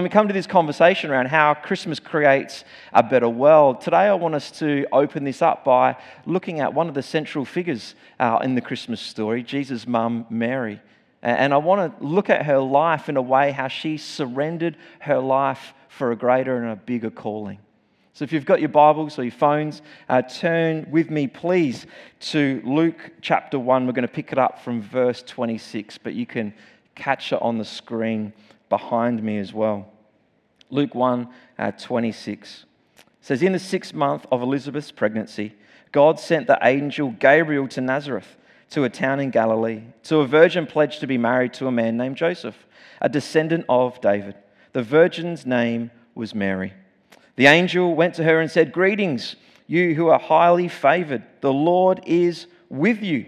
When we come to this conversation around how Christmas creates a better world, today I want us to open this up by looking at one of the central figures uh, in the Christmas story, Jesus' mum, Mary. And I want to look at her life in a way how she surrendered her life for a greater and a bigger calling. So if you've got your Bibles or your phones, uh, turn with me, please, to Luke chapter 1. We're going to pick it up from verse 26, but you can catch it on the screen behind me as well. Luke 1 uh, 26 says, In the sixth month of Elizabeth's pregnancy, God sent the angel Gabriel to Nazareth, to a town in Galilee, to a virgin pledged to be married to a man named Joseph, a descendant of David. The virgin's name was Mary. The angel went to her and said, Greetings, you who are highly favored. The Lord is with you.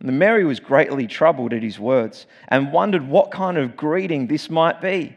And Mary was greatly troubled at his words and wondered what kind of greeting this might be.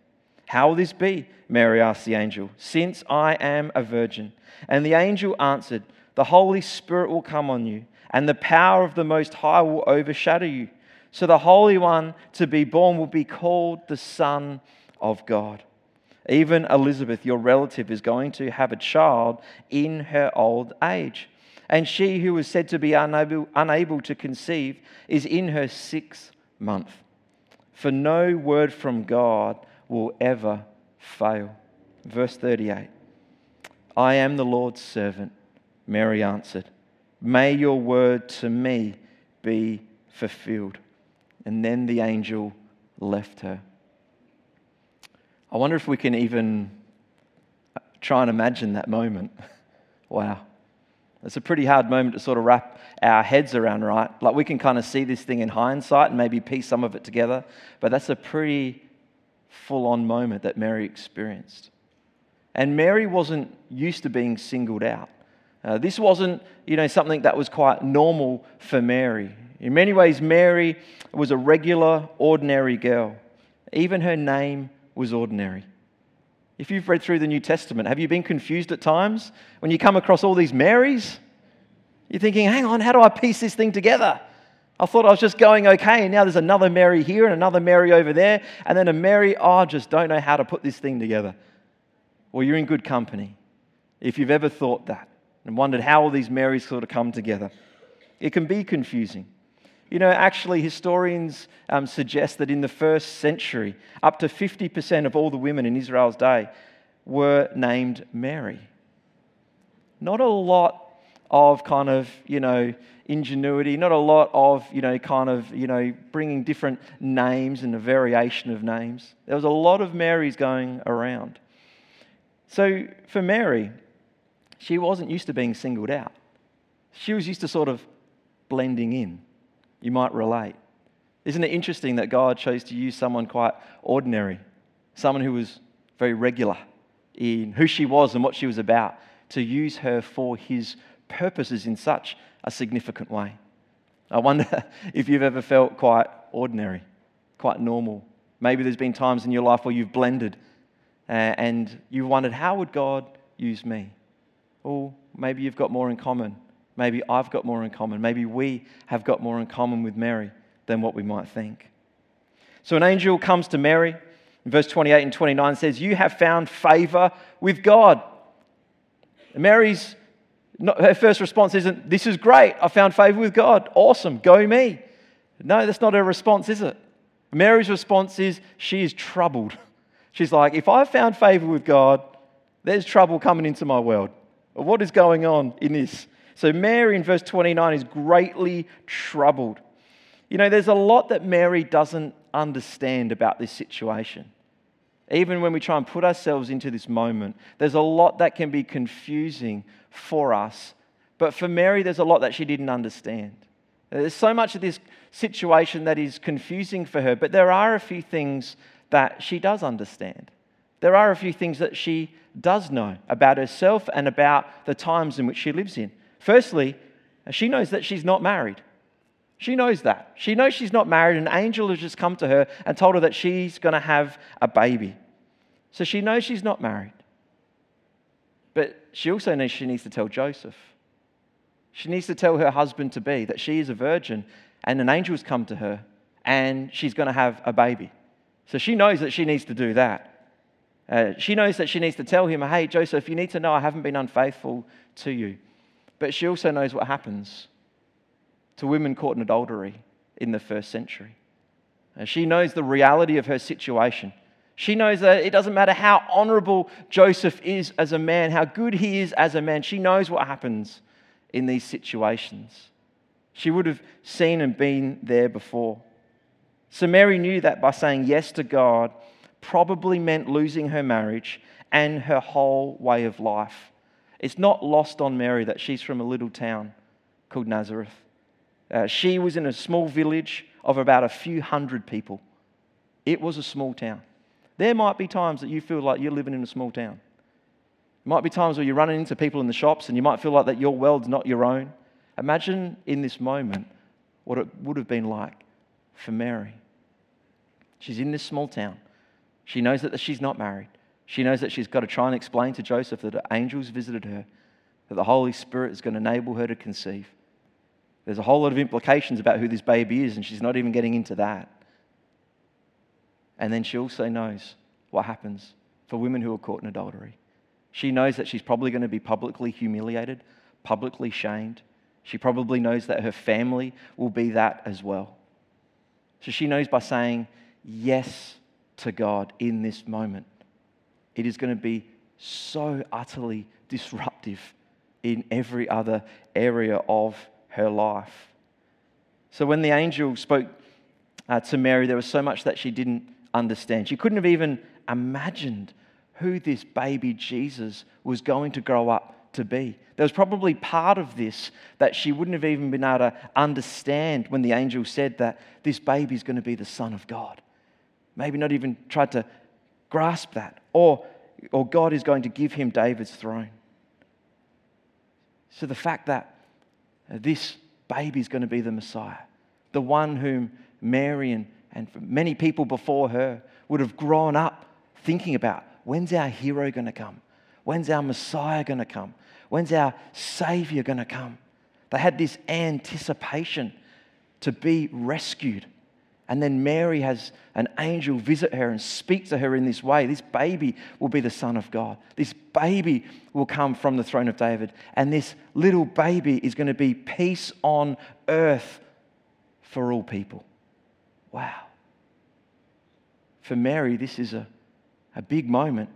How will this be? Mary asked the angel, since I am a virgin. And the angel answered, The Holy Spirit will come on you, and the power of the Most High will overshadow you. So the Holy One to be born will be called the Son of God. Even Elizabeth, your relative, is going to have a child in her old age. And she who was said to be unable, unable to conceive is in her sixth month. For no word from God will ever fail. Verse 38 I am the Lord's servant. Mary answered, May your word to me be fulfilled. And then the angel left her. I wonder if we can even uh, try and imagine that moment. wow. It's a pretty hard moment to sort of wrap our heads around, right? Like we can kind of see this thing in hindsight and maybe piece some of it together, but that's a pretty full on moment that Mary experienced. And Mary wasn't used to being singled out. Uh, this wasn't, you know, something that was quite normal for Mary. In many ways, Mary was a regular, ordinary girl. Even her name was ordinary. If you've read through the New Testament, have you been confused at times when you come across all these Marys? You're thinking, hang on, how do I piece this thing together? I thought I was just going okay, and now there's another Mary here and another Mary over there, and then a Mary, oh, I just don't know how to put this thing together. Well, you're in good company if you've ever thought that and wondered how all these Marys sort of come together. It can be confusing. You know, actually, historians um, suggest that in the first century, up to 50% of all the women in Israel's day were named Mary. Not a lot of kind of, you know, ingenuity, not a lot of, you know, kind of, you know, bringing different names and a variation of names. There was a lot of Marys going around. So for Mary, she wasn't used to being singled out. She was used to sort of blending in. You might relate. Isn't it interesting that God chose to use someone quite ordinary, someone who was very regular in who she was and what she was about, to use her for his purposes in such a significant way? I wonder if you've ever felt quite ordinary, quite normal. Maybe there's been times in your life where you've blended uh, and you've wondered, how would God use me? Or maybe you've got more in common. Maybe I've got more in common. Maybe we have got more in common with Mary than what we might think. So an angel comes to Mary. In verse 28 and 29 says, You have found favor with God. Mary's her first response isn't, This is great. I found favor with God. Awesome. Go me. No, that's not her response, is it? Mary's response is, She is troubled. She's like, if I've found favor with God, there's trouble coming into my world. What is going on in this? So, Mary in verse 29 is greatly troubled. You know, there's a lot that Mary doesn't understand about this situation. Even when we try and put ourselves into this moment, there's a lot that can be confusing for us. But for Mary, there's a lot that she didn't understand. There's so much of this situation that is confusing for her, but there are a few things that she does understand. There are a few things that she does know about herself and about the times in which she lives in. Firstly, she knows that she's not married. She knows that. She knows she's not married. An angel has just come to her and told her that she's going to have a baby. So she knows she's not married. She also knows she needs to tell Joseph. She needs to tell her husband to be that she is a virgin and an angel has come to her and she's going to have a baby. So she knows that she needs to do that. Uh, she knows that she needs to tell him, hey, Joseph, you need to know I haven't been unfaithful to you. But she also knows what happens to women caught in adultery in the first century. And she knows the reality of her situation. She knows that it doesn't matter how honorable Joseph is as a man, how good he is as a man. She knows what happens in these situations. She would have seen and been there before. So Mary knew that by saying yes to God probably meant losing her marriage and her whole way of life. It's not lost on Mary that she's from a little town called Nazareth. Uh, she was in a small village of about a few hundred people. It was a small town. There might be times that you feel like you're living in a small town. There might be times where you're running into people in the shops and you might feel like that your world's not your own. Imagine in this moment what it would have been like for Mary. She's in this small town. She knows that she's not married. She knows that she's got to try and explain to Joseph that angels visited her, that the Holy Spirit is going to enable her to conceive. There's a whole lot of implications about who this baby is, and she's not even getting into that. And then she also knows what happens for women who are caught in adultery. She knows that she's probably going to be publicly humiliated, publicly shamed. She probably knows that her family will be that as well. So she knows by saying yes to God in this moment, it is going to be so utterly disruptive in every other area of her life. So when the angel spoke uh, to Mary, there was so much that she didn't understand. She couldn't have even imagined who this baby Jesus was going to grow up to be. There was probably part of this that she wouldn't have even been able to understand when the angel said that this baby is going to be the Son of God. Maybe not even tried to grasp that. Or, or God is going to give him David's throne. So the fact that this baby is going to be the Messiah, the one whom Mary and, and many people before her would have grown up thinking about when's our hero going to come? When's our Messiah going to come? When's our Savior going to come? They had this anticipation to be rescued. And then Mary has an angel visit her and speak to her in this way. This baby will be the Son of God. This baby will come from the throne of David. And this little baby is going to be peace on earth for all people. Wow. For Mary, this is a, a big moment.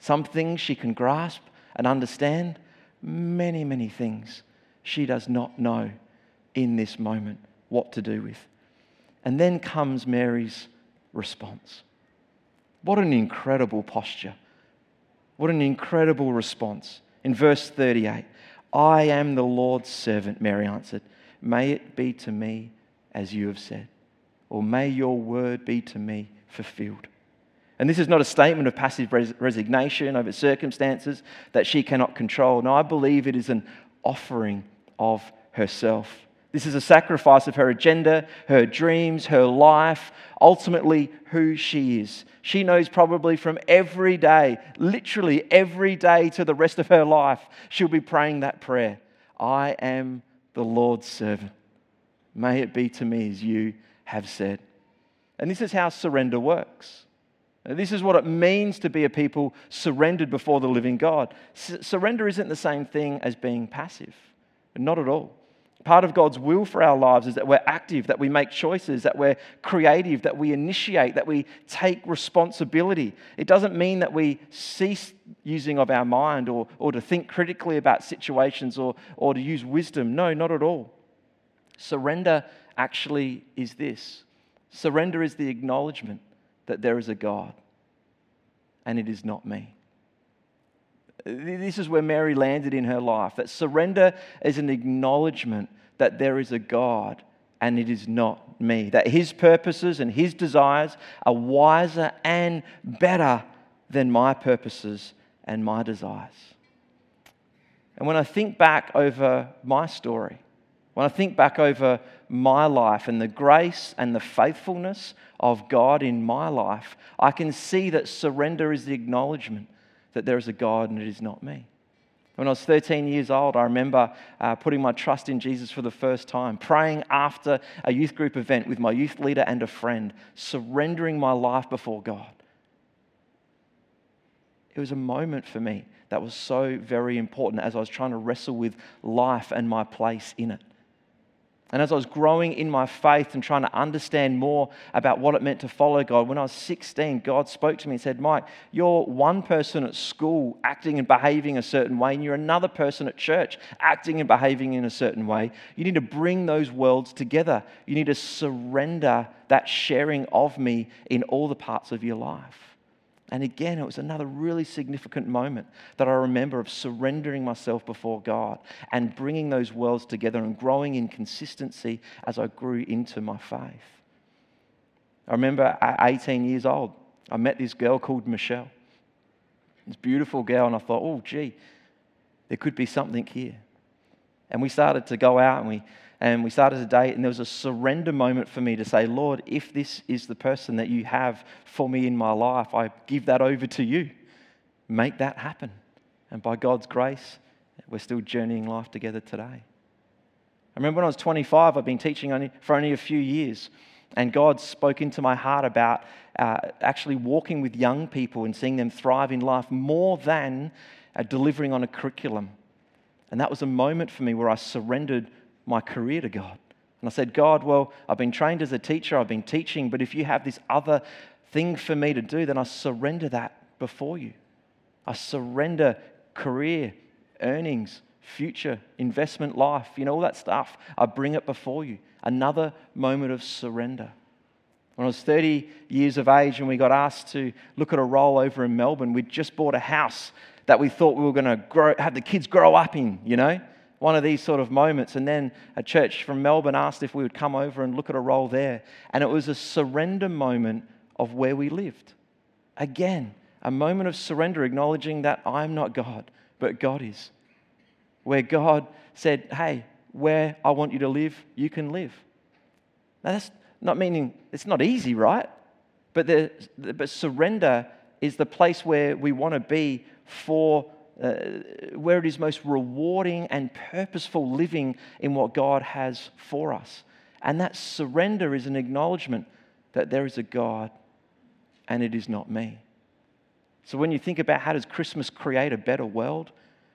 Some things she can grasp and understand, many, many things she does not know in this moment what to do with. And then comes Mary's response. What an incredible posture. What an incredible response. In verse 38, I am the Lord's servant, Mary answered. May it be to me as you have said, or may your word be to me fulfilled. And this is not a statement of passive res- resignation over circumstances that she cannot control. No, I believe it is an offering of herself. This is a sacrifice of her agenda, her dreams, her life, ultimately who she is. She knows probably from every day, literally every day to the rest of her life, she'll be praying that prayer I am the Lord's servant. May it be to me as you have said. And this is how surrender works. This is what it means to be a people surrendered before the living God. Surrender isn't the same thing as being passive, not at all. Part of God's will for our lives is that we're active, that we make choices, that we're creative, that we initiate, that we take responsibility. It doesn't mean that we cease using of our mind or, or to think critically about situations or, or to use wisdom. No, not at all. Surrender actually is this surrender is the acknowledgement that there is a God and it is not me. This is where Mary landed in her life. That surrender is an acknowledgement that there is a God and it is not me. That his purposes and his desires are wiser and better than my purposes and my desires. And when I think back over my story, when I think back over my life and the grace and the faithfulness of God in my life, I can see that surrender is the acknowledgement that there is a God and it is not me. When I was 13 years old, I remember uh, putting my trust in Jesus for the first time, praying after a youth group event with my youth leader and a friend, surrendering my life before God. It was a moment for me that was so very important as I was trying to wrestle with life and my place in it. And as I was growing in my faith and trying to understand more about what it meant to follow God, when I was 16, God spoke to me and said, Mike, you're one person at school acting and behaving a certain way, and you're another person at church acting and behaving in a certain way. You need to bring those worlds together. You need to surrender that sharing of me in all the parts of your life. And again, it was another really significant moment that I remember of surrendering myself before God and bringing those worlds together and growing in consistency as I grew into my faith. I remember at 18 years old, I met this girl called Michelle. This beautiful girl, and I thought, oh, gee, there could be something here. And we started to go out and we and we started a date, and there was a surrender moment for me to say, Lord, if this is the person that you have for me in my life, I give that over to you. Make that happen. And by God's grace, we're still journeying life together today. I remember when I was 25, I've been teaching only, for only a few years, and God spoke into my heart about uh, actually walking with young people and seeing them thrive in life more than uh, delivering on a curriculum. And that was a moment for me where I surrendered my career to God. And I said, God, well, I've been trained as a teacher, I've been teaching, but if you have this other thing for me to do, then I surrender that before you. I surrender career, earnings, future, investment, life, you know, all that stuff. I bring it before you. Another moment of surrender. When I was 30 years of age and we got asked to look at a role over in Melbourne, we'd just bought a house that we thought we were going to have the kids grow up in, you know one of these sort of moments. And then a church from Melbourne asked if we would come over and look at a role there. And it was a surrender moment of where we lived. Again, a moment of surrender, acknowledging that I'm not God, but God is. Where God said, Hey, where I want you to live, you can live. Now, that's not meaning it's not easy, right? But, the, but surrender is the place where we want to be for uh, where it is most rewarding and purposeful living in what God has for us. And that surrender is an acknowledgement that there is a God and it is not me. So when you think about how does Christmas create a better world?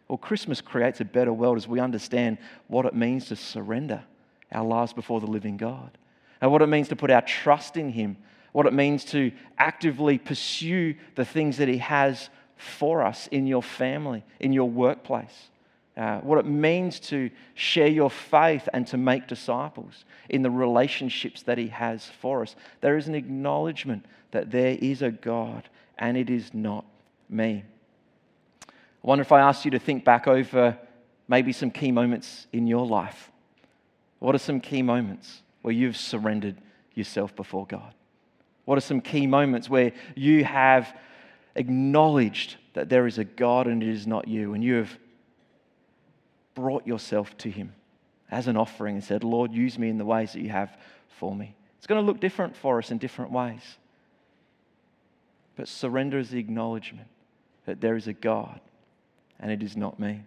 Well, Christmas creates a better world as we understand what it means to surrender our lives before the living God and what it means to put our trust in Him, what it means to actively pursue the things that He has for us in your family, in your workplace. Uh, what it means to share your faith and to make disciples in the relationships that He has for us. There is an acknowledgement that there is a God and it is not me. I wonder if I asked you to think back over maybe some key moments in your life. What are some key moments where you've surrendered yourself before God? What are some key moments where you have acknowledged that there is a God and it is not you, and you have brought yourself to Him as an offering and said, Lord, use me in the ways that you have for me. It's going to look different for us in different ways. But surrender is the acknowledgement that there is a God and it is not me.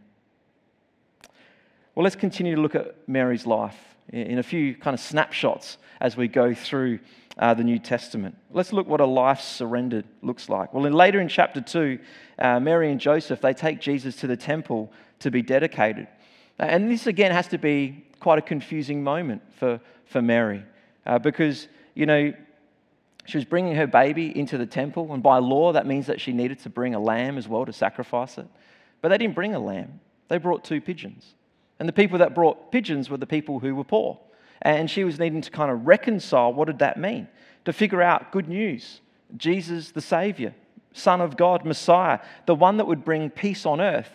Well, let's continue to look at Mary's life in a few kind of snapshots as we go through uh, the New Testament. Let's look what a life surrendered looks like. Well, in, later in chapter 2, uh, Mary and Joseph, they take Jesus to the temple to be dedicated. And this again has to be quite a confusing moment for, for Mary uh, because, you know, she was bringing her baby into the temple, and by law, that means that she needed to bring a lamb as well to sacrifice it. But they didn't bring a lamb, they brought two pigeons. And the people that brought pigeons were the people who were poor. And she was needing to kind of reconcile what did that mean? To figure out good news Jesus, the Savior, Son of God, Messiah, the one that would bring peace on earth.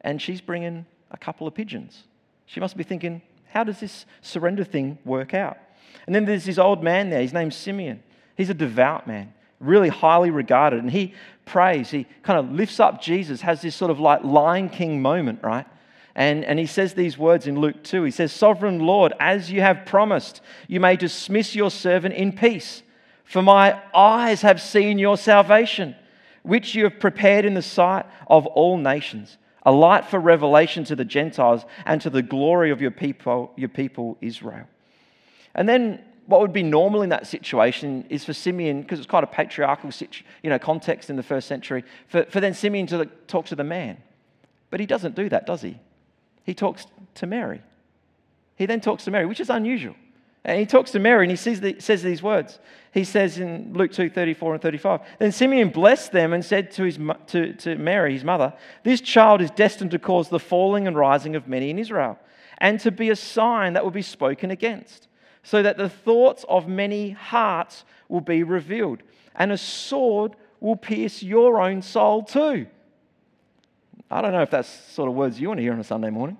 And she's bringing a couple of pigeons. She must be thinking, how does this surrender thing work out? And then there's this old man there. His name's Simeon. He's a devout man, really highly regarded. And he prays, he kind of lifts up Jesus, has this sort of like Lion King moment, right? And, and he says these words in Luke 2. He says, Sovereign Lord, as you have promised, you may dismiss your servant in peace. For my eyes have seen your salvation, which you have prepared in the sight of all nations, a light for revelation to the Gentiles and to the glory of your people, your people Israel. And then what would be normal in that situation is for Simeon, because it's quite a patriarchal you know, context in the first century, for, for then Simeon to talk to the man. But he doesn't do that, does he? He talks to Mary. He then talks to Mary, which is unusual. And he talks to Mary and he says, the, says these words. He says in Luke 2 34 and 35, Then Simeon blessed them and said to, his, to, to Mary, his mother, This child is destined to cause the falling and rising of many in Israel, and to be a sign that will be spoken against, so that the thoughts of many hearts will be revealed, and a sword will pierce your own soul too. I don't know if that's sort of words you want to hear on a Sunday morning.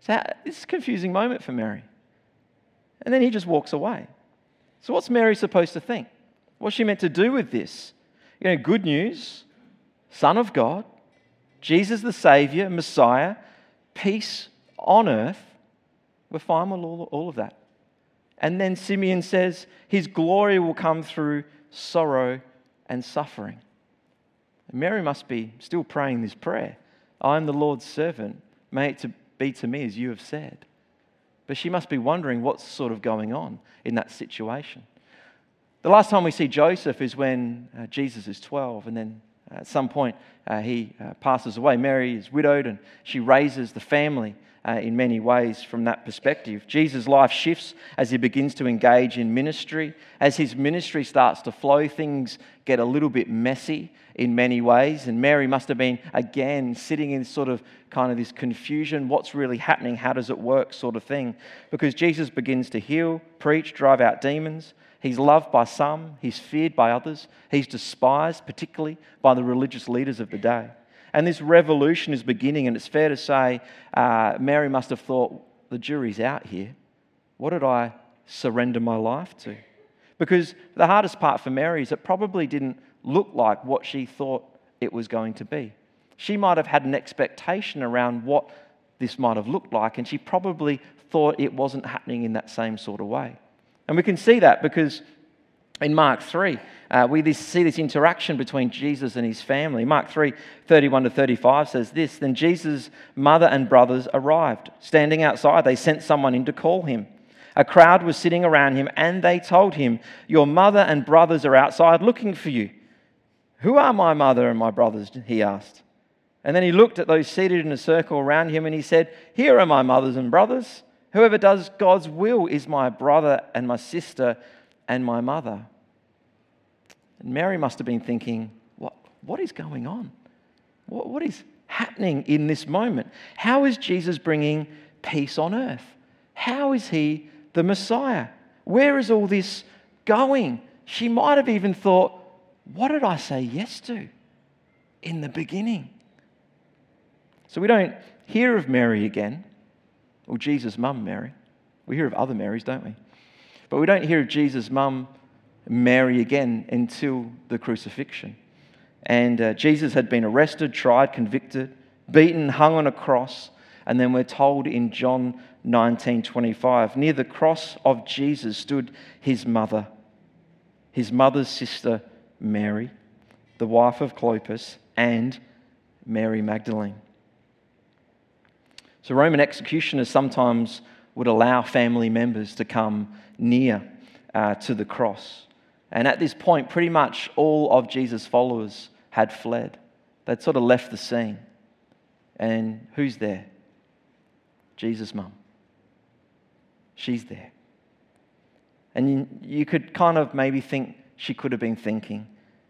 So this is a confusing moment for Mary. And then he just walks away. So what's Mary supposed to think? What's she meant to do with this? You know, good news, Son of God, Jesus the Savior, Messiah, peace on earth. We're fine with all, all of that. And then Simeon says, His glory will come through sorrow and suffering. Mary must be still praying this prayer I am the Lord's servant. May it be to me as you have said. But she must be wondering what's sort of going on in that situation. The last time we see Joseph is when uh, Jesus is 12, and then at some point uh, he uh, passes away. Mary is widowed, and she raises the family uh, in many ways from that perspective. Jesus' life shifts as he begins to engage in ministry. As his ministry starts to flow, things get a little bit messy in many ways. And Mary must have been, again, sitting in sort of kind of this confusion what's really happening? How does it work? sort of thing. Because Jesus begins to heal, preach, drive out demons. He's loved by some, he's feared by others, he's despised, particularly by the religious leaders of the day. And this revolution is beginning, and it's fair to say uh, Mary must have thought, the jury's out here. What did I surrender my life to? Because the hardest part for Mary is it probably didn't look like what she thought it was going to be. She might have had an expectation around what this might have looked like, and she probably thought it wasn't happening in that same sort of way. And we can see that because in Mark 3, uh, we see this interaction between Jesus and his family. Mark 3 31 to 35 says this Then Jesus' mother and brothers arrived. Standing outside, they sent someone in to call him. A crowd was sitting around him, and they told him, Your mother and brothers are outside looking for you. Who are my mother and my brothers? He asked. And then he looked at those seated in a circle around him and he said, Here are my mothers and brothers. Whoever does God's will is my brother and my sister and my mother. And Mary must have been thinking, what, what is going on? What, what is happening in this moment? How is Jesus bringing peace on earth? How is he the Messiah? Where is all this going? She might have even thought, what did I say yes to in the beginning? So we don't hear of Mary again, or Jesus' mum, Mary. We hear of other Marys, don't we? But we don't hear of Jesus' mum Mary again until the crucifixion. And uh, Jesus had been arrested, tried, convicted, beaten, hung on a cross. And then we're told in John 19 25, near the cross of Jesus stood his mother, his mother's sister, Mary, the wife of Clopas, and Mary Magdalene. So, Roman executioners sometimes would allow family members to come near uh, to the cross. And at this point, pretty much all of Jesus' followers had fled. They'd sort of left the scene. And who's there? Jesus' mum. She's there. And you, could kind of maybe think she could have been thinking,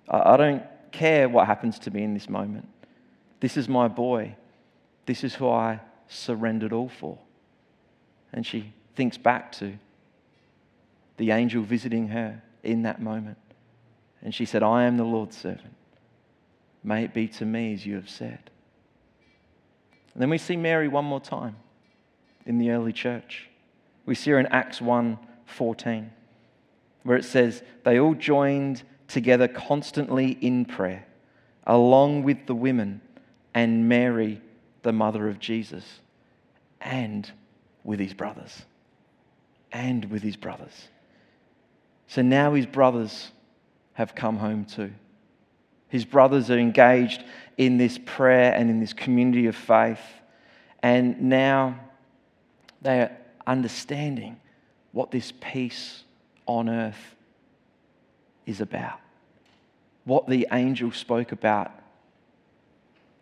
I don't care what happens to me in this moment. This is my boy. This is who I surrendered all for. And she thinks back to the angel visiting her in that moment. And she said, I am the Lord's servant. May it be to me as you have said. And then we see Mary one more time in the early church. We see her in Acts 1 14, where it says, They all joined together constantly in prayer, along with the women and Mary, the mother of Jesus, and with his brothers. And with his brothers. So now his brothers have come home too. His brothers are engaged in this prayer and in this community of faith. And now they are understanding what this peace on earth is about. What the angel spoke about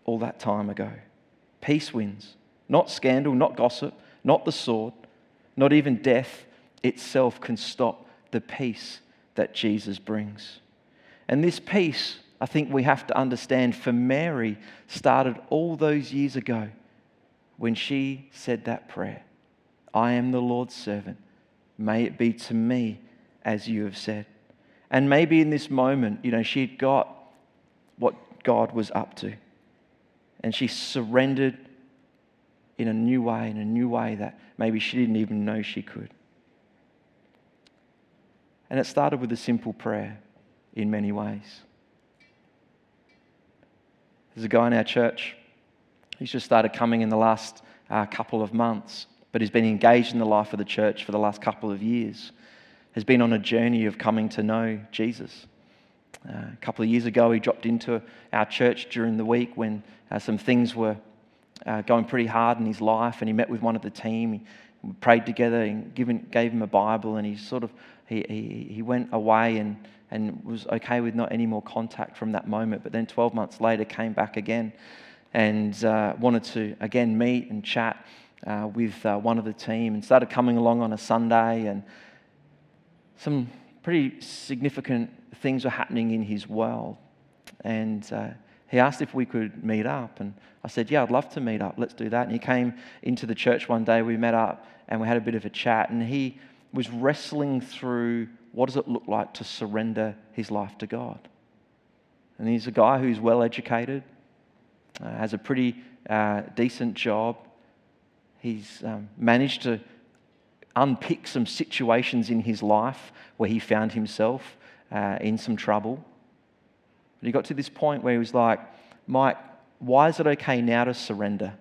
all that time ago. Peace wins. Not scandal, not gossip, not the sword, not even death itself can stop the peace that Jesus brings. And this peace, I think we have to understand for Mary, started all those years ago when she said that prayer I am the Lord's servant. May it be to me as you have said. And maybe in this moment, you know, she had got what God was up to. And she surrendered in a new way, in a new way that maybe she didn't even know she could. And it started with a simple prayer in many ways. There's a guy in our church, he's just started coming in the last uh, couple of months, but he's been engaged in the life of the church for the last couple of years, has been on a journey of coming to know Jesus. Uh, a couple of years ago, he dropped into our church during the week when uh, some things were uh, going pretty hard in his life, and he met with one of the team. He prayed together and given, gave him a Bible, and he sort of he, he, he went away and, and was okay with not any more contact from that moment. But then 12 months later, came back again and uh, wanted to again meet and chat uh, with uh, one of the team, and started coming along on a Sunday, and some pretty significant things were happening in his world, and uh, he asked if we could meet up. And I said, Yeah, I'd love to meet up. Let's do that. And he came into the church one day. We met up and we had a bit of a chat. And he was wrestling through what does it look like to surrender his life to God. And he's a guy who's well educated, uh, has a pretty uh, decent job. He's um, managed to unpick some situations in his life where he found himself uh, in some trouble. But he got to this point where he was like, Mike, why is it okay now to surrender?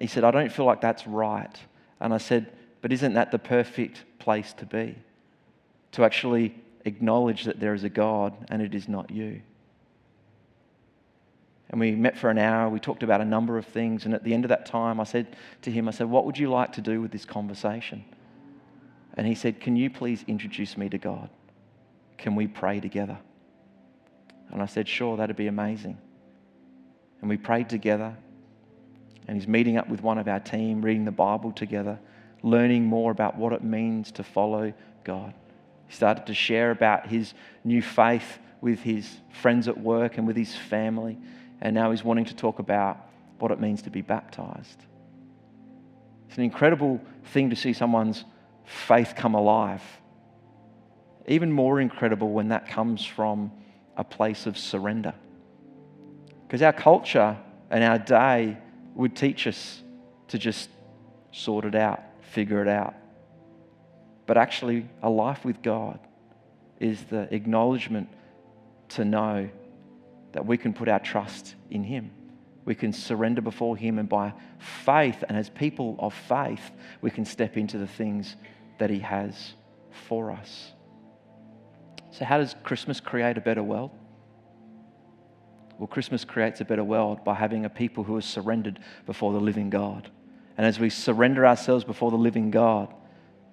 He said, I don't feel like that's right. And I said, but isn't that the perfect place to be? To actually acknowledge that there is a God and it is not you. And we met for an hour. We talked about a number of things. And at the end of that time, I said to him, I said, What would you like to do with this conversation? And he said, Can you please introduce me to God? Can we pray together? And I said, Sure, that'd be amazing. And we prayed together. And he's meeting up with one of our team, reading the Bible together, learning more about what it means to follow God. He started to share about his new faith with his friends at work and with his family. And now he's wanting to talk about what it means to be baptized. It's an incredible thing to see someone's faith come alive. Even more incredible when that comes from a place of surrender. Because our culture and our day would teach us to just sort it out, figure it out. But actually, a life with God is the acknowledgement to know that we can put our trust in Him. We can surrender before Him, and by faith, and as people of faith, we can step into the things that He has for us. So, how does Christmas create a better world? Well, Christmas creates a better world by having a people who are surrendered before the living God. And as we surrender ourselves before the living God,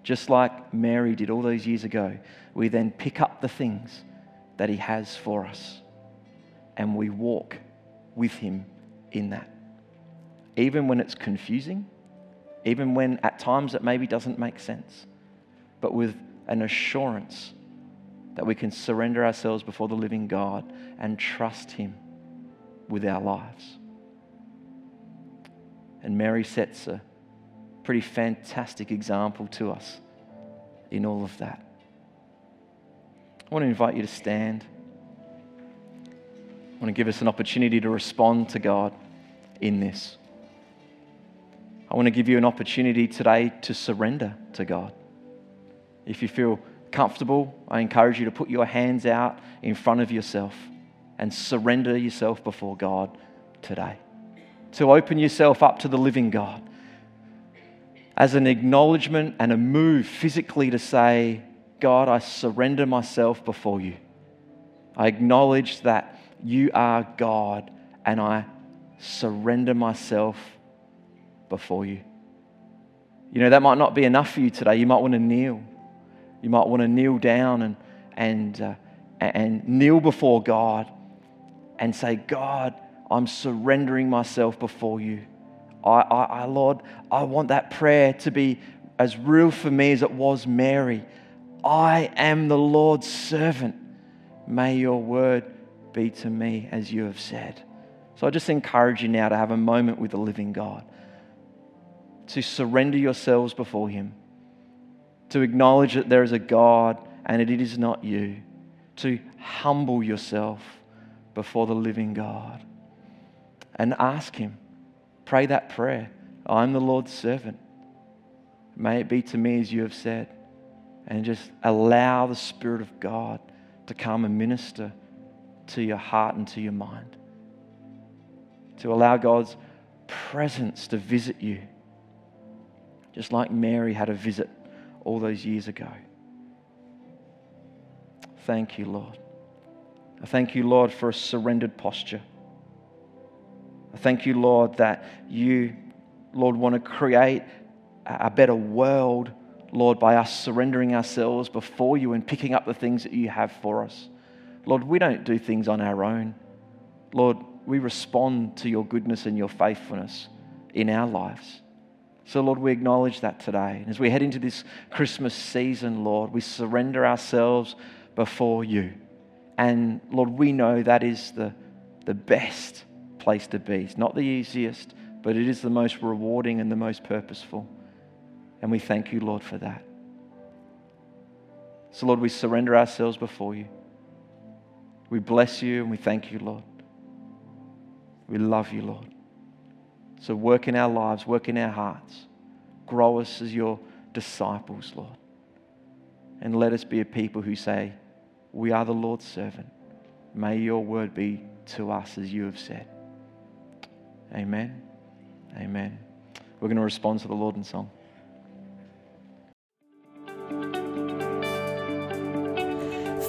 just like Mary did all those years ago, we then pick up the things that He has for us and we walk with Him in that. even when it's confusing, even when at times it maybe doesn't make sense, but with an assurance that we can surrender ourselves before the living God and trust Him with our lives. And Mary sets a pretty fantastic example to us in all of that. I want to invite you to stand. I want to give us an opportunity to respond to God in this. I want to give you an opportunity today to surrender to God. If you feel comfortable, I encourage you to put your hands out in front of yourself and surrender yourself before God today. To open yourself up to the living God as an acknowledgement and a move physically to say, God, I surrender myself before you. I acknowledge that you are God and I surrender myself before you. You know, that might not be enough for you today. You might want to kneel. You might want to kneel down and, and, uh, and kneel before God and say, God, I'm surrendering myself before you. I, I, I, Lord, I want that prayer to be as real for me as it was Mary. I am the Lord's servant. May your word be to me as you have said. So I just encourage you now to have a moment with the living God, to surrender yourselves before Him, to acknowledge that there is a God and it is not you, to humble yourself before the living God and ask Him Pray that prayer. I'm the Lord's servant. May it be to me as you have said. And just allow the Spirit of God to come and minister to your heart and to your mind. To allow God's presence to visit you, just like Mary had a visit all those years ago. Thank you, Lord. I thank you, Lord, for a surrendered posture. I thank you, Lord, that you, Lord, want to create a better world, Lord, by us surrendering ourselves before you and picking up the things that you have for us. Lord, we don't do things on our own. Lord, we respond to your goodness and your faithfulness in our lives. So, Lord, we acknowledge that today. And as we head into this Christmas season, Lord, we surrender ourselves before you. And, Lord, we know that is the, the best place to be. It's not the easiest, but it is the most rewarding and the most purposeful. And we thank you, Lord, for that. So, Lord, we surrender ourselves before you. We bless you and we thank you, Lord. We love you, Lord. So, work in our lives, work in our hearts. Grow us as your disciples, Lord. And let us be a people who say, We are the Lord's servant. May your word be to us as you have said. Amen. Amen. We're going to respond to the Lord in song.